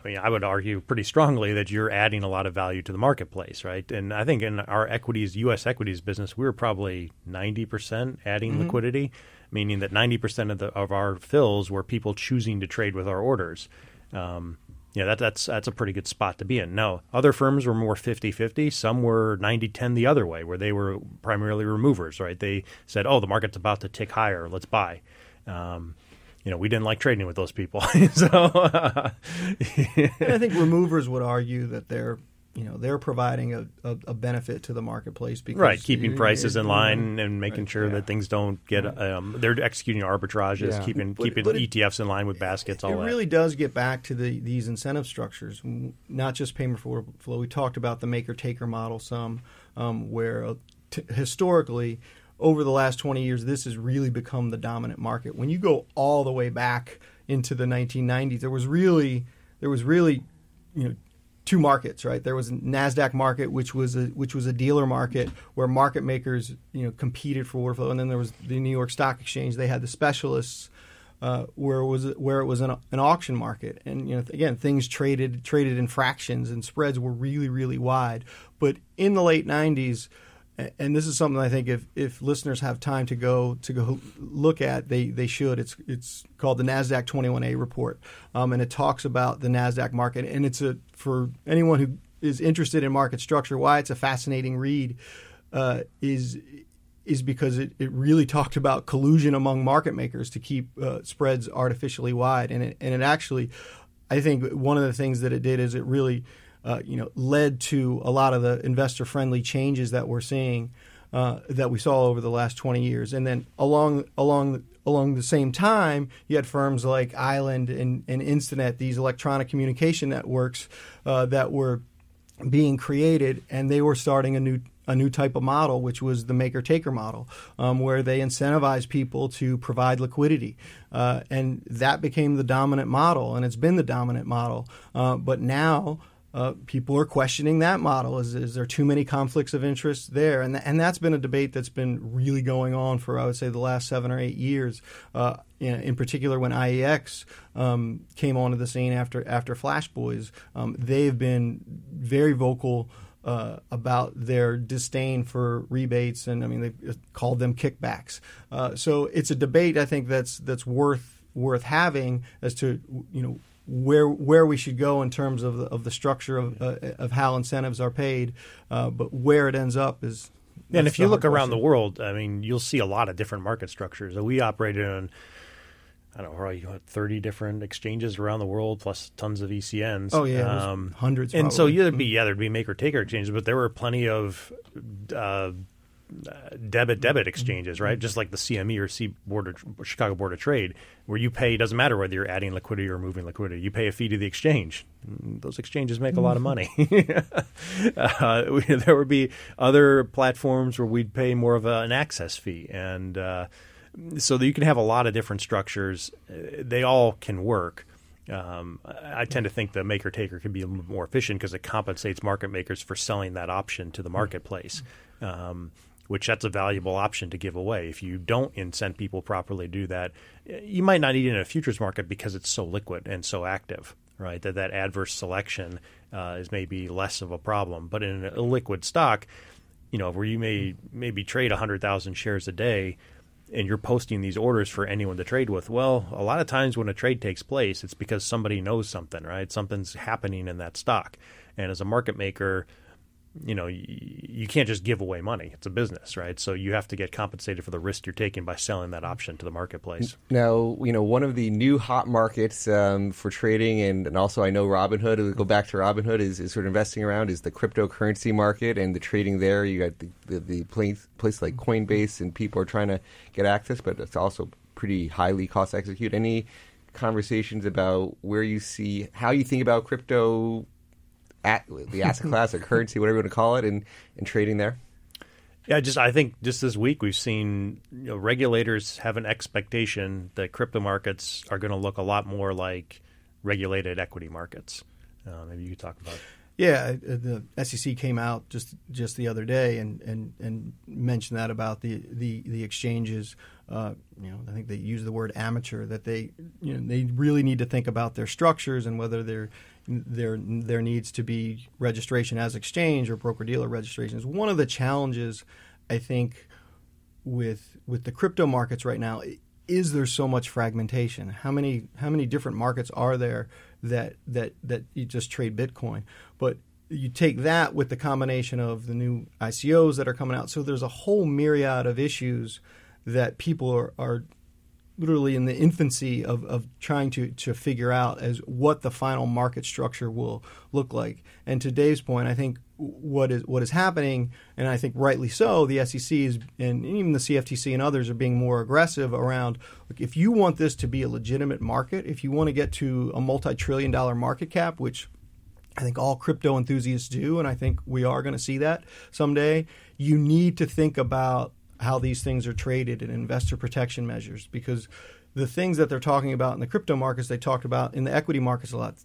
I mean, I would argue pretty strongly that you're adding a lot of value to the marketplace, right? And I think in our equities, U.S. equities business, we are probably 90% adding mm-hmm. liquidity, meaning that 90% of, the, of our fills were people choosing to trade with our orders. Um, yeah, that, that's that's a pretty good spot to be in. No, other firms were more 50-50. Some were 90-10 the other way, where they were primarily removers. Right? They said, "Oh, the market's about to tick higher. Let's buy." Um, you know, we didn't like trading with those people. so, I think removers would argue that they're you know they're providing a, a, a, benefit to the marketplace because right keeping prices in line and making right, sure yeah. that things don't get um, they're executing arbitrages yeah. keeping but, keeping but ETFs in line with baskets all it that. really does get back to the these incentive structures not just payment for flow we talked about the maker taker model some um, where uh, t- historically over the last 20 years this has really become the dominant market when you go all the way back into the 1990s there was really there was really you know two markets, right? There was a Nasdaq market, which was a which was a dealer market where market makers you know competed for order flow, and then there was the New York Stock Exchange. They had the specialists. Uh, where it was where it was an, an, auction market, and you know again things traded traded in fractions and spreads were really really wide. But in the late '90s, and this is something I think if, if listeners have time to go to go look at, they they should. It's it's called the Nasdaq 21A report, um, and it talks about the Nasdaq market. And it's a for anyone who is interested in market structure, why it's a fascinating read uh, is is because it, it really talked about collusion among market makers to keep uh, spreads artificially wide, and it, and it actually, I think one of the things that it did is it really uh, you know, led to a lot of the investor-friendly changes that we're seeing uh, that we saw over the last 20 years. And then along along along the same time, you had firms like Island and, and these electronic communication networks uh, that were being created, and they were starting a new a new type of model, which was the maker taker model, um, where they incentivize people to provide liquidity. Uh, and that became the dominant model, and it's been the dominant model. Uh, but now uh, people are questioning that model. Is, is, there too many conflicts of interest there? And, th- and that's been a debate that's been really going on for, I would say, the last seven or eight years. Uh, in, in, particular, when IEX um, came onto the scene after after Flash Boys, um, they've been very vocal. Uh, about their disdain for rebates, and I mean they called them kickbacks. Uh, so it's a debate I think that's that's worth worth having as to you know where where we should go in terms of the, of the structure of uh, of how incentives are paid, uh, but where it ends up is. And if you look around the world, I mean, you'll see a lot of different market structures. We operate in, I don't know, probably 30 different exchanges around the world, plus tons of ECNs. Oh yeah, um, hundreds. And probably. so there'd be yeah, there'd be maker taker exchanges, but there were plenty of uh, debit debit exchanges, right? Just like the CME or C board of, Chicago Board of Trade, where you pay it doesn't matter whether you're adding liquidity or moving liquidity. You pay a fee to the exchange. Those exchanges make a lot of money. uh, there would be other platforms where we'd pay more of a, an access fee, and uh, so you can have a lot of different structures. They all can work. Um, I tend to think the maker taker can be a little more efficient because it compensates market makers for selling that option to the marketplace. Um, which that's a valuable option to give away. If you don't incent people properly to do that, you might not need it in a futures market because it's so liquid and so active, right? That that adverse selection uh, is maybe less of a problem. But in a liquid stock, you know, where you may maybe trade 100,000 shares a day and you're posting these orders for anyone to trade with. Well, a lot of times when a trade takes place, it's because somebody knows something, right? Something's happening in that stock. And as a market maker, you know you, you can't just give away money. It's a business right? So you have to get compensated for the risk you're taking by selling that option to the marketplace. Now you know one of the new hot markets um, for trading and, and also i know robinhood we go back to robinhood is, is sort of investing around is the cryptocurrency market and the trading there. You got the, the, the place, place like coinbase and people are trying to get access but it's also pretty highly cost execute. Any conversations about where you see how you think about crypto at the asset class or currency, whatever you want to call it, and, and trading there? Yeah, just I think just this week we've seen you know, regulators have an expectation that crypto markets are going to look a lot more like regulated equity markets. Uh, maybe you could talk about. It. Yeah, uh, the SEC came out just just the other day and, and, and mentioned that about the the the exchanges. Uh, you know, I think they use the word amateur. That they you know they really need to think about their structures and whether they're there there needs to be registration as exchange or broker dealer registrations. One of the challenges, I think, with with the crypto markets right now is there so much fragmentation? How many how many different markets are there that that that you just trade Bitcoin? But you take that with the combination of the new ICOs that are coming out. So there's a whole myriad of issues that people are, are literally in the infancy of, of trying to, to figure out as what the final market structure will look like. And to Dave's point, I think what is what is happening, and I think rightly so, the SEC is and even the CFTC and others are being more aggressive around. Look, if you want this to be a legitimate market, if you want to get to a multi-trillion dollar market cap, which I think all crypto enthusiasts do, and I think we are going to see that someday. You need to think about how these things are traded and investor protection measures because the things that they're talking about in the crypto markets, they talked about in the equity markets a lot,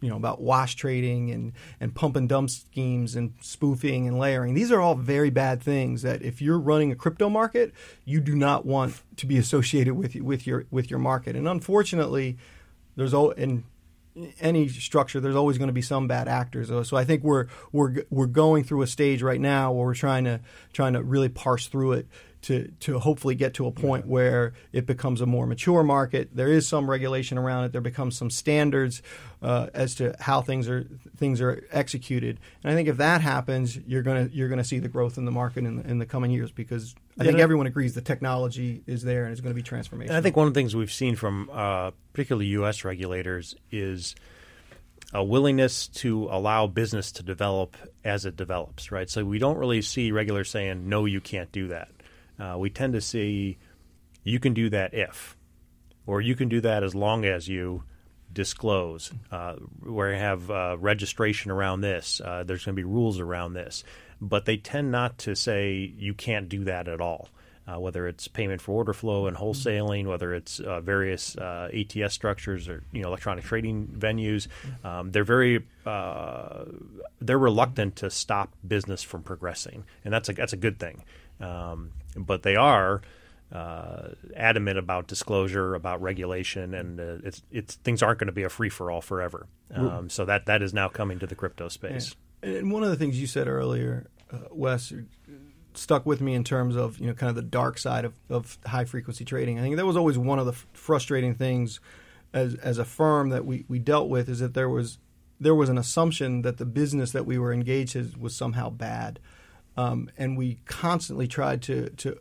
you know, about wash trading and, and pump and dump schemes and spoofing and layering. These are all very bad things that if you're running a crypto market, you do not want to be associated with with your with your market. And unfortunately, there's all and any structure, there's always going to be some bad actors. So I think we're we're we're going through a stage right now where we're trying to trying to really parse through it to to hopefully get to a point where it becomes a more mature market. There is some regulation around it. There becomes some standards uh, as to how things are things are executed. And I think if that happens, you're gonna you're gonna see the growth in the market in the, in the coming years because I think everyone agrees the technology is there and it's going to be transformational. And I think one of the things we've seen from uh, particularly U.S. regulators is a willingness to allow business to develop as it develops, right? So we don't really see regulators saying, no, you can't do that. Uh, we tend to see you can do that if, or you can do that as long as you disclose, uh, where you have uh, registration around this. Uh, there's going to be rules around this but they tend not to say you can't do that at all. Uh, whether it's payment for order flow and wholesaling, whether it's uh, various uh, ATS structures or you know electronic trading venues, um, they're very they're reluctant to stop business from progressing, and that's a that's a good thing. Um, but they are uh, adamant about disclosure, about regulation, and uh, it's it's things aren't going to be a free for all forever. Um, so that that is now coming to the crypto space. And one of the things you said earlier, uh, Wes, stuck with me in terms of you know kind of the dark side of, of high frequency trading. I think that was always one of the f- frustrating things as as a firm that we, we dealt with is that there was there was an assumption that the business that we were engaged in was somehow bad, um, and we constantly tried to to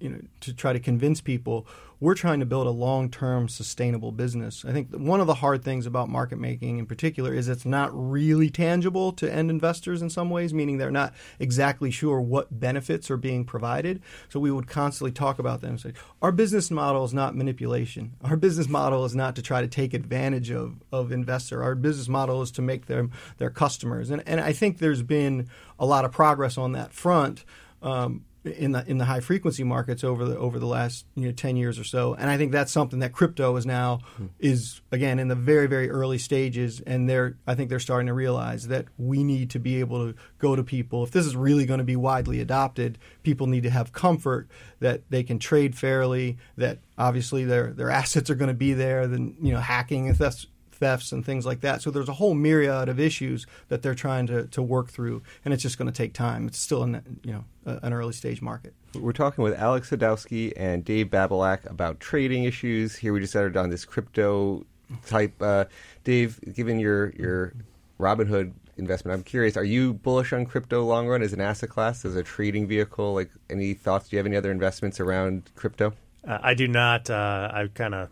you know to try to convince people we're trying to build a long-term sustainable business. I think one of the hard things about market making in particular is it's not really tangible to end investors in some ways, meaning they're not exactly sure what benefits are being provided. So we would constantly talk about them and say, our business model is not manipulation. Our business model is not to try to take advantage of, of investor. Our business model is to make them their customers. And, and I think there's been a lot of progress on that front. Um, in the in the high frequency markets over the over the last you know 10 years or so. And i think that's something that crypto is now hmm. is again in the very very early stages. And they're i think they're starting to realize that we need to be able to go to people. If this is really going to be widely adopted people need to have comfort that they can trade fairly that obviously their their assets are going to be there then you know hacking if that's thefts and things like that. So there's a whole myriad of issues that they're trying to, to work through, and it's just going to take time. It's still an you know an early stage market. We're talking with Alex Sadowski and Dave Babilak about trading issues. Here we just entered on this crypto type. Uh, Dave, given your your Robinhood investment, I'm curious: Are you bullish on crypto long run as an asset class, as a trading vehicle? Like, any thoughts? Do you have any other investments around crypto? Uh, I do not. Uh, I kind of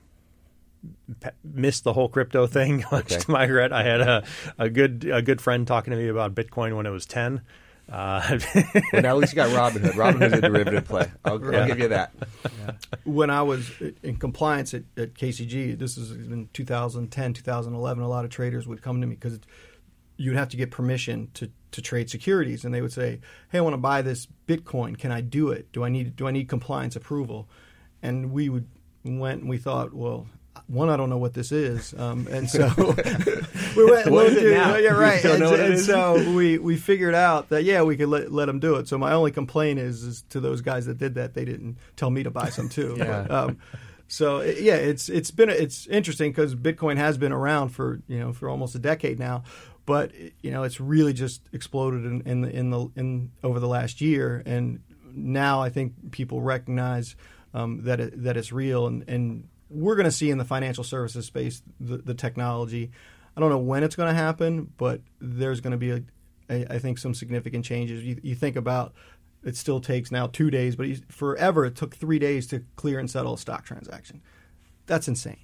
missed the whole crypto thing. okay. to my regret, I had a, a good a good friend talking to me about Bitcoin when it was ten. Uh, well, now at least you got Robinhood. Robinhood's a derivative play. I'll, yeah. I'll give you that. Yeah. When I was in compliance at, at, KCG, this is in 2010, 2011, a lot of traders would come to me because you'd have to get permission to, to trade securities, and they would say, "Hey, I want to buy this Bitcoin. Can I do it? Do I need do I need compliance approval?" And we would went and we thought, well, one, I don't know what this is, um, and so we went what is it now? Yeah, right. and, and so we we figured out that yeah, we could let let them do it. So my only complaint is, is to those guys that did that, they didn't tell me to buy some too. yeah. Um, so yeah, it's it's been it's interesting because Bitcoin has been around for you know for almost a decade now, but you know it's really just exploded in, in the in the in over the last year, and now I think people recognize um, that it, that it's real, and, and we're going to see in the financial services space the, the technology. I don't know when it's going to happen, but there's going to be, a, a, I think, some significant changes. You, you think about it still takes now two days, but forever it took three days to clear and settle a stock transaction. That's insane.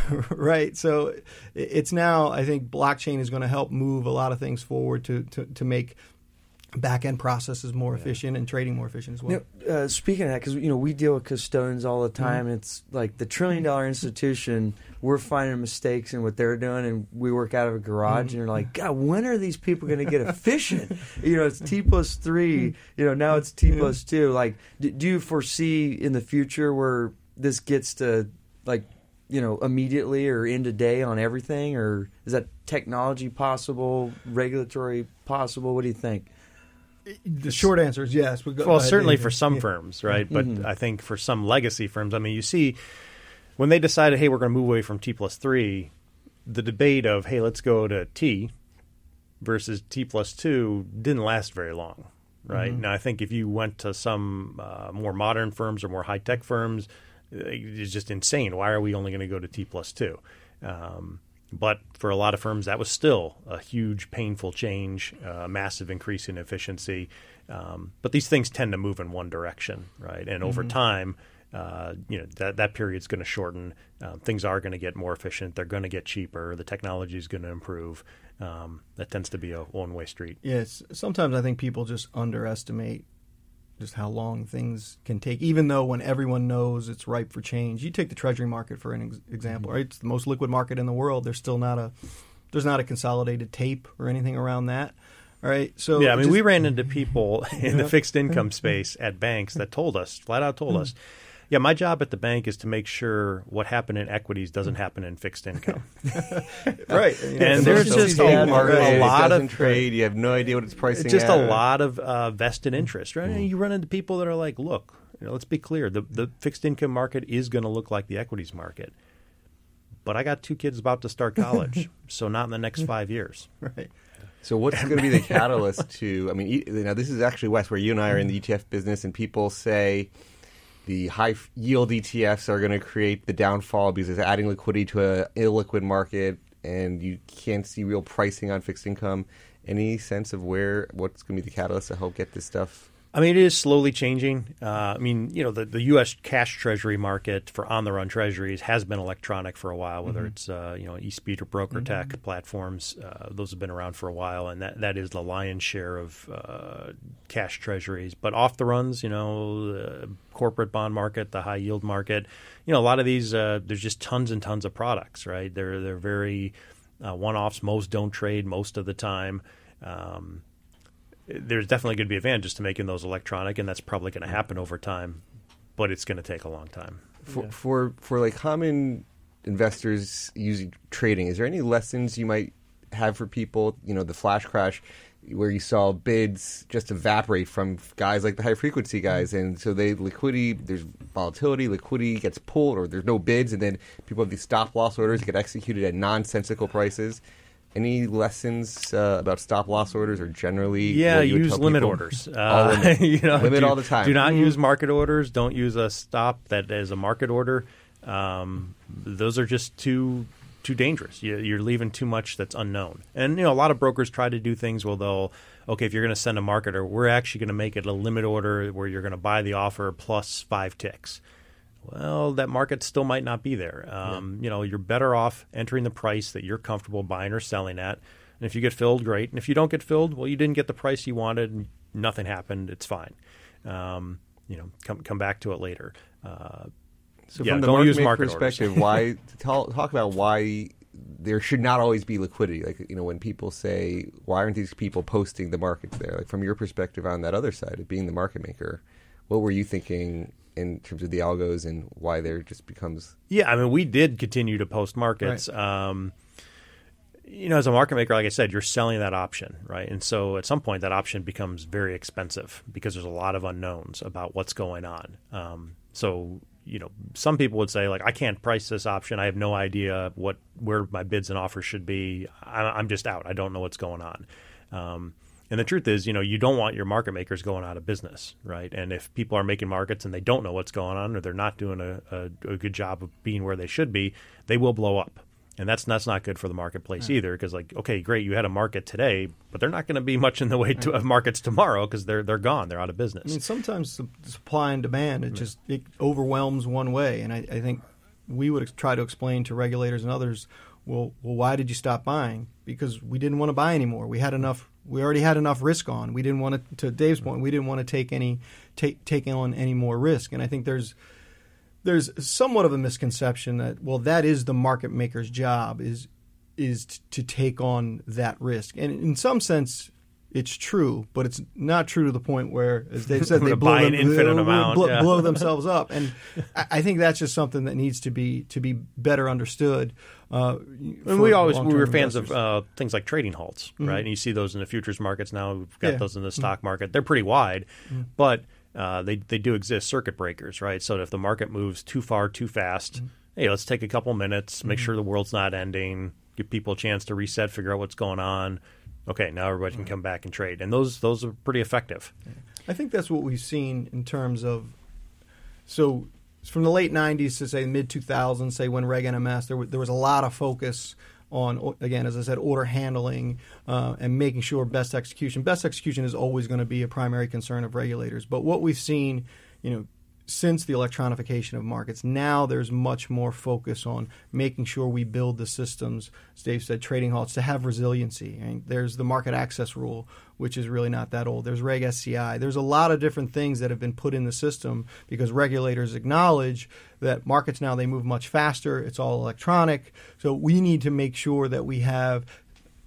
right? So it's now, I think blockchain is going to help move a lot of things forward to, to, to make back end processes more efficient and trading more efficient as well. You know, uh, speaking of that, because you know we deal with custodians all the mm-hmm. time. Mm-hmm. It's like the trillion dollar institution. We're finding mistakes in what they're doing, and we work out of a garage, mm-hmm. and you're like, God, when are these people going to get efficient? you know, it's T plus three. Mm-hmm. You know, now it's T plus two. Like, do, do you foresee in the future where this gets to like you know immediately or end of day on everything or is that technology possible regulatory possible what do you think the short answer is yes well, well certainly for some yeah. firms right but mm-hmm. i think for some legacy firms i mean you see when they decided hey we're going to move away from t plus 3 the debate of hey let's go to t versus t plus 2 didn't last very long right mm-hmm. now i think if you went to some uh, more modern firms or more high-tech firms it's just insane. Why are we only going to go to T plus two? Um, but for a lot of firms, that was still a huge, painful change, a uh, massive increase in efficiency. Um, but these things tend to move in one direction, right? And over mm-hmm. time, uh, you know that that period's going to shorten. Uh, things are going to get more efficient. They're going to get cheaper. The technology is going to improve. Um, that tends to be a one-way street. Yes, sometimes I think people just underestimate just how long things can take, even though when everyone knows it's ripe for change. You take the treasury market for an ex- example, mm-hmm. right? It's the most liquid market in the world. There's still not a there's not a consolidated tape or anything around that. All right. So yeah, I mean, just, we ran into people in the fixed income space at banks that told us, flat out told us, yeah, my job at the bank is to make sure what happened in equities doesn't happen in fixed income. right. and there's just a, a lot of trade. You have no idea what it's pricing. Just at. a lot of uh, vested interest, right? Mm. And you run into people that are like, look, you know, let's be clear: the the fixed income market is going to look like the equities market. But I got two kids about to start college, so not in the next five years. Right. So what's going to be the catalyst to? I mean, you know, this is actually Wes, where you and I are in the ETF business, and people say the high yield ETFs are going to create the downfall because it's adding liquidity to an illiquid market, and you can't see real pricing on fixed income. Any sense of where what's going to be the catalyst to help get this stuff I mean, it is slowly changing. Uh, I mean, you know, the, the U.S. cash treasury market for on the run treasuries has been electronic for a while, whether mm-hmm. it's, uh, you know, eSpeed or BrokerTec mm-hmm. platforms. Uh, those have been around for a while, and that, that is the lion's share of uh, cash treasuries. But off the runs, you know, the corporate bond market, the high yield market, you know, a lot of these, uh, there's just tons and tons of products, right? They're, they're very uh, one offs. Most don't trade most of the time. Um, there's definitely going to be advantages to making those electronic, and that's probably going to mm. happen over time, but it's going to take a long time. For, yeah. for for like common investors using trading, is there any lessons you might have for people? You know, the flash crash where you saw bids just evaporate from guys like the high frequency mm. guys, and so they liquidity there's volatility, liquidity gets pulled, or there's no bids, and then people have these stop loss orders get executed at nonsensical prices any lessons uh, about stop loss orders or generally? Yeah, use limit people? orders. Uh, limit. you know, limit do, all the time. Do not use market orders. Don't use a stop that is a market order. Um, those are just too too dangerous. You, are leaving too much that's unknown. And you know, a lot of brokers try to do things Well, they'll, okay, if you're going to send a marketer, we're actually going to make it a limit order where you're going to buy the offer plus five ticks well, that market still might not be there. Um, yeah. You know, you're better off entering the price that you're comfortable buying or selling at. And if you get filled, great. And if you don't get filled, well, you didn't get the price you wanted, and nothing happened. It's fine. Um, you know, come come back to it later. Uh, so yeah, from the don't market use market perspective, why talk, talk about why there should not always be liquidity. Like you know, when people say, "Why aren't these people posting the markets there?" Like from your perspective on that other side of being the market maker, what were you thinking in terms of the algos and why there just becomes yeah i mean we did continue to post markets right. um, you know as a market maker like i said you're selling that option right? And so at some point that option becomes very expensive because there's a lot of unknowns about what's going on. Um, so you know some people would say like i can't price this option. I have no idea what where my bids and offers should be. I, am just out. I don't know what's going on. Um, And the truth is, you know, you don't want your market makers going out of business, right? And if people are making markets and they don't know what's going on or they're not doing a, a, a good job of being where they should be, they will blow up. And that's that's not good for the marketplace right. either because like okay great you had a market today but they're not going to be much in the way to, of markets tomorrow because they're they're gone they're out of business. I mean sometimes supply and demand it just it overwhelms one way and I, I think we would try to explain to regulators and others well, well, why did you stop buying? Because we didn't want to buy anymore. We had enough. We already had enough risk on. We didn't want to. To Dave's point, we didn't want to take any take take on any more risk. And I think there's there's somewhat of a misconception that well, that is the market maker's job is is to take on that risk. And in some sense, it's true, but it's not true to the point where, as Dave said, they blow, them, infinite amount, blow, yeah. blow, themselves up. And I think that's just something that needs to be to be better understood. Uh, and we always we were fans investors. of uh, things like trading halts, mm-hmm. right? And you see those in the futures markets now. We've got yeah. those in the stock mm-hmm. market. They're pretty wide, mm-hmm. but uh, they they do exist circuit breakers, right? So if the market moves too far too fast, mm-hmm. hey, let's take a couple minutes, make mm-hmm. sure the world's not ending, give people a chance to reset, figure out what's going on okay, now everybody can come back and trade, and those those are pretty effective. I think that's what we've seen in terms of so from the late '90s to say mid 2000s, say when Reg NMS, there, w- there was a lot of focus on again, as I said, order handling uh, and making sure best execution. Best execution is always going to be a primary concern of regulators, but what we've seen, you know since the electronification of markets, now there's much more focus on making sure we build the systems, as Dave said, trading halts to have resiliency. There's the market access rule, which is really not that old. There's Reg SCI. There's a lot of different things that have been put in the system because regulators acknowledge that markets now they move much faster. It's all electronic. So we need to make sure that we have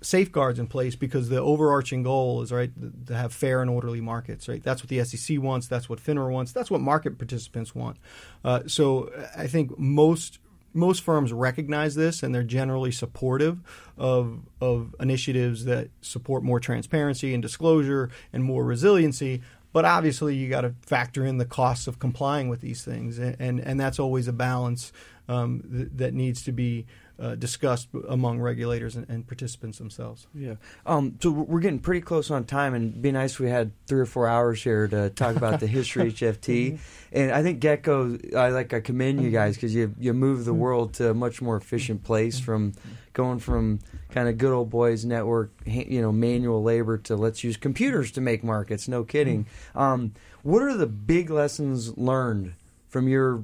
safeguards in place because the overarching goal is right to have fair and orderly markets. Right, that's what the SEC wants. That's what FINRA wants. That's what market participants want. Uh, so I think most most firms recognize this and they're generally supportive of of initiatives that support more transparency and disclosure and more resiliency. But obviously, you got to factor in the costs of complying with these things, and and, and that's always a balance um, th- that needs to be uh, discussed among regulators and, and, participants themselves. Yeah. Um, so we're getting pretty close on time, and it'd be nice if we had three or four hours here to talk about the history of HFT. And I think Getco, I like I commend you guys because you you move the world to a much more efficient place from going from kind of good old boys network, you know, manual labor to let's use computers to make markets. No kidding. Um, what are the big lessons learned from your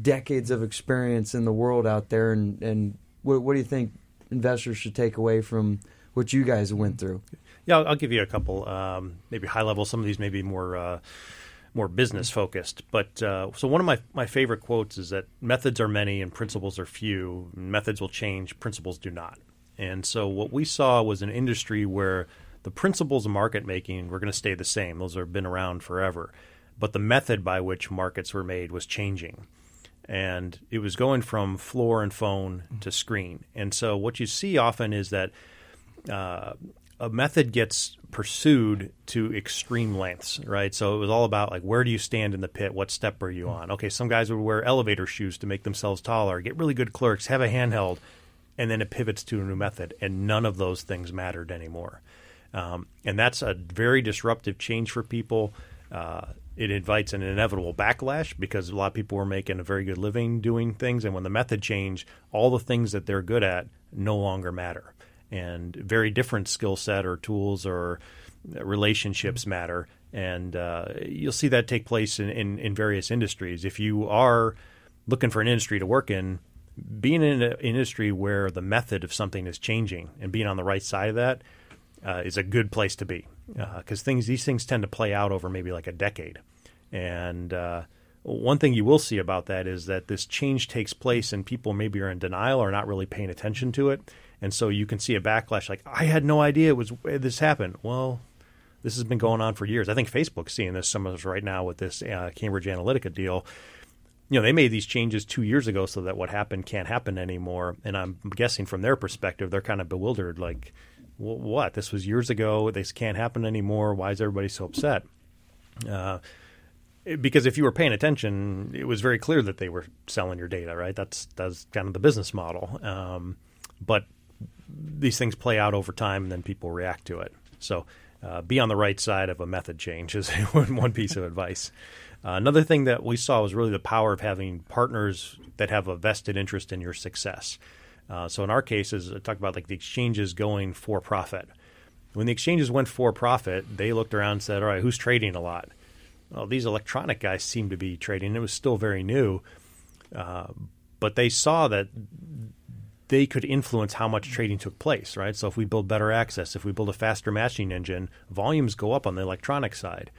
decades of experience in the world out there, and and what, what do you think investors should take away from what you guys went through? Yeah, I'll, give you a couple, um, maybe high level. Some of these may be more. Uh, more business focused. But uh, so one of my, my favorite quotes is that methods are many and principles are few. Methods will change, principles do not. And so what we saw was an industry where the principles of market making were going to stay the same. Those have been around forever. But the method by which markets were made was changing and it was going from floor and phone to screen. And so what you see often is that uh, a method gets pursued to extreme lengths, right? So it was all about like where do you stand in the pit? What step are you on? Okay, some guys would wear elevator shoes to make themselves taller, get really good clerks, have a handheld, and then it pivots to a new method, and none of those things mattered anymore. Um, and that's a very disruptive change for people. Uh, it invites an inevitable backlash because a lot of people were making a very good living doing things, and when the method changed, all the things that they're good at no longer matter, and very different skill set or tools or relationships matter, and uh, you'll see that take place in, in, in various industries. If you are looking for an industry to work in, being in an industry where the method of something is changing and being on the right side of that uh, is a good place to be because uh, things these things tend to play out over maybe like a decade. And uh, one thing you will see about that is that this change takes place and people maybe are in denial or not really paying attention to it. And so you can see a backlash like, I had no idea it was this happened. Well, this has been going on for years. I think Facebook's seeing this some of us right now with this uh, Cambridge Analytica deal. You know, they made these changes two years ago so that what happened can't happen anymore. And I'm guessing from their perspective, they're kind of bewildered like, what? This was years ago. This can't happen anymore. Why is everybody so upset? Uh, because if you were paying attention, it was very clear that they were selling your data, right? That's that's kind of the business model. Um, but these things play out over time, and then people react to it. So uh, be on the right side of a method change is one piece of advice. Uh, another thing that we saw was really the power of having partners that have a vested interest in your success. Uh, so in our cases, I talk about like the exchanges going for profit. When the exchanges went for profit, they looked around and said, "All right, who's trading a lot?" Well, these electronic guys seem to be trading. It was still very new, uh, but they saw that they could influence how much trading took place, right? So if we build better access, if we build a faster matching engine, volumes go up on the electronic side.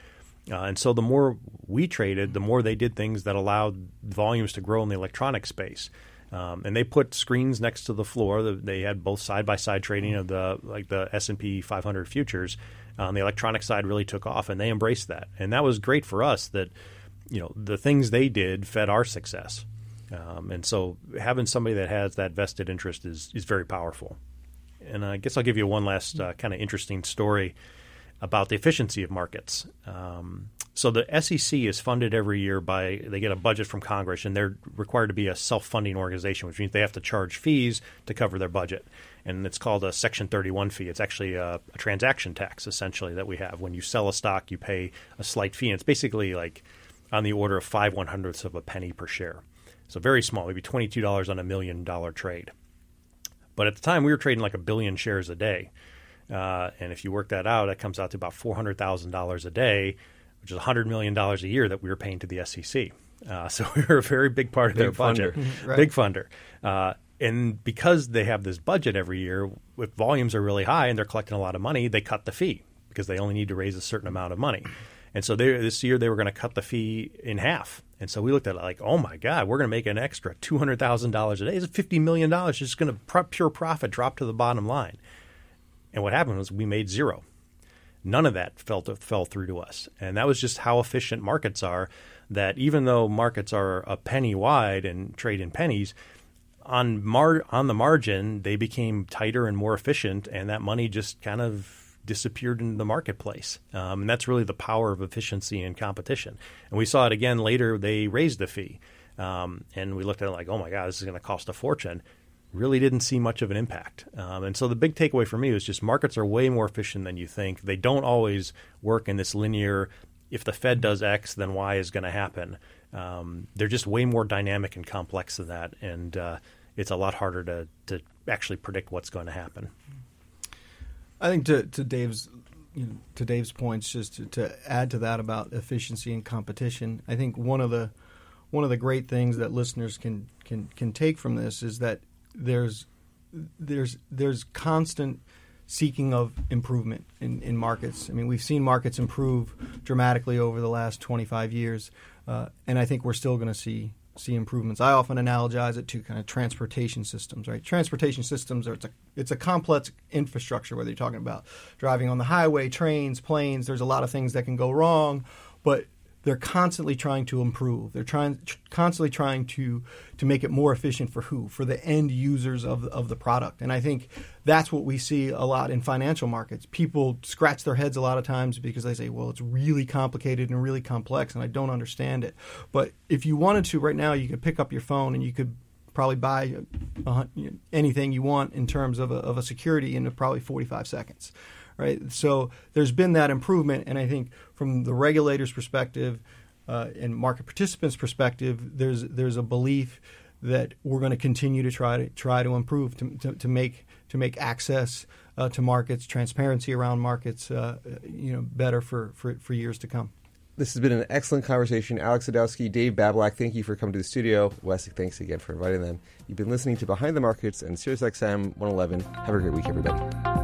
Uh, and so the more we traded, the more they did things that allowed volumes to grow in the electronic space. Um, and they put screens next to the floor. They had both side by side trading of the like the S and P 500 futures. Um, the electronic side, really took off, and they embraced that, and that was great for us. That you know the things they did fed our success. Um, and so having somebody that has that vested interest is, is very powerful. And I guess I'll give you one last uh, kind of interesting story about the efficiency of markets. Um, so the SEC is funded every year by they get a budget from Congress, and they're required to be a self-funding organization, which means they have to charge fees to cover their budget, and it's called a Section 31 fee. It's actually a, a transaction tax essentially that we have. When you sell a stock, you pay a slight fee, and it's basically like on the order of five one hundredths of a penny per share. So very small, maybe $22 on a million dollar trade. But at the time, we were trading like a billion shares a day. Uh, and if you work that out, that comes out to about $400,000 a day, which is $100 million a year that we were paying to the SEC. Uh, so we were a very big part of big their budget, right. big funder. Uh, and because they have this budget every year, if volumes are really high and they're collecting a lot of money, they cut the fee because they only need to raise a certain amount of money. And so they, this year they were going to cut the fee in half. And so we looked at it like, oh my God, we're going to make an extra two hundred thousand dollars a day. It's fifty million dollars It's just going to pure profit drop to the bottom line. And what happened was we made zero. None of that fell fell through to us, and that was just how efficient markets are. That even though markets are a penny wide and trade in pennies, on mar- on the margin they became tighter and more efficient, and that money just kind of disappeared in the marketplace. Um, and that's really the power of efficiency and competition. And we saw it again later. They raised the fee. Um, and we looked at it like, oh my God, this is going to cost a fortune. Really didn't see much of an impact. Um, and so the big takeaway for me was just markets are way more efficient than you think. They don't always work in this linear, if the Fed does X, then Y is going to happen. Um, they're just way more dynamic and complex than that. And uh, it's a lot harder to, to actually predict what's going to happen. I think to, to Dave's you know, to Dave's points, just to, to, add to that about efficiency and competition, I think one of the one of the great things that listeners can can can take from this is that there's there's there's constant seeking of improvement in, in markets. I mean, we've seen markets improve dramatically over the last 25 years, uh, and I think we're still going to see see improvements. I often analogize it to kind of transportation systems, right? Transportation systems are it's a it's a complex infrastructure. Whether you're talking about driving on the highway, trains, planes, there's a lot of things that can go wrong, but they're constantly trying to improve. They're trying constantly trying to to make it more efficient for who? For the end users of of the product. And I think that's what we see a lot in financial markets. People scratch their heads a lot of times because they say, "Well, it's really complicated and really complex and I don't understand it." But if you wanted to right now, you could pick up your phone and you could probably buy anything you want in terms of a, of a security in probably 45 seconds right? So there's been that improvement, and I think from the regulator's perspective uh, and market participants' perspective, there's there's a belief that we're going to continue to try to try to improve to, to, to make to make access uh, to markets, transparency around markets, uh, you know, better for, for, for years to come. This has been an excellent conversation. Alex Sadowski, Dave Babilak, thank you for coming to the studio. Wes, thanks again for inviting them. You've been listening to Behind the Markets and SiriusXM 111. Have a great week, everybody.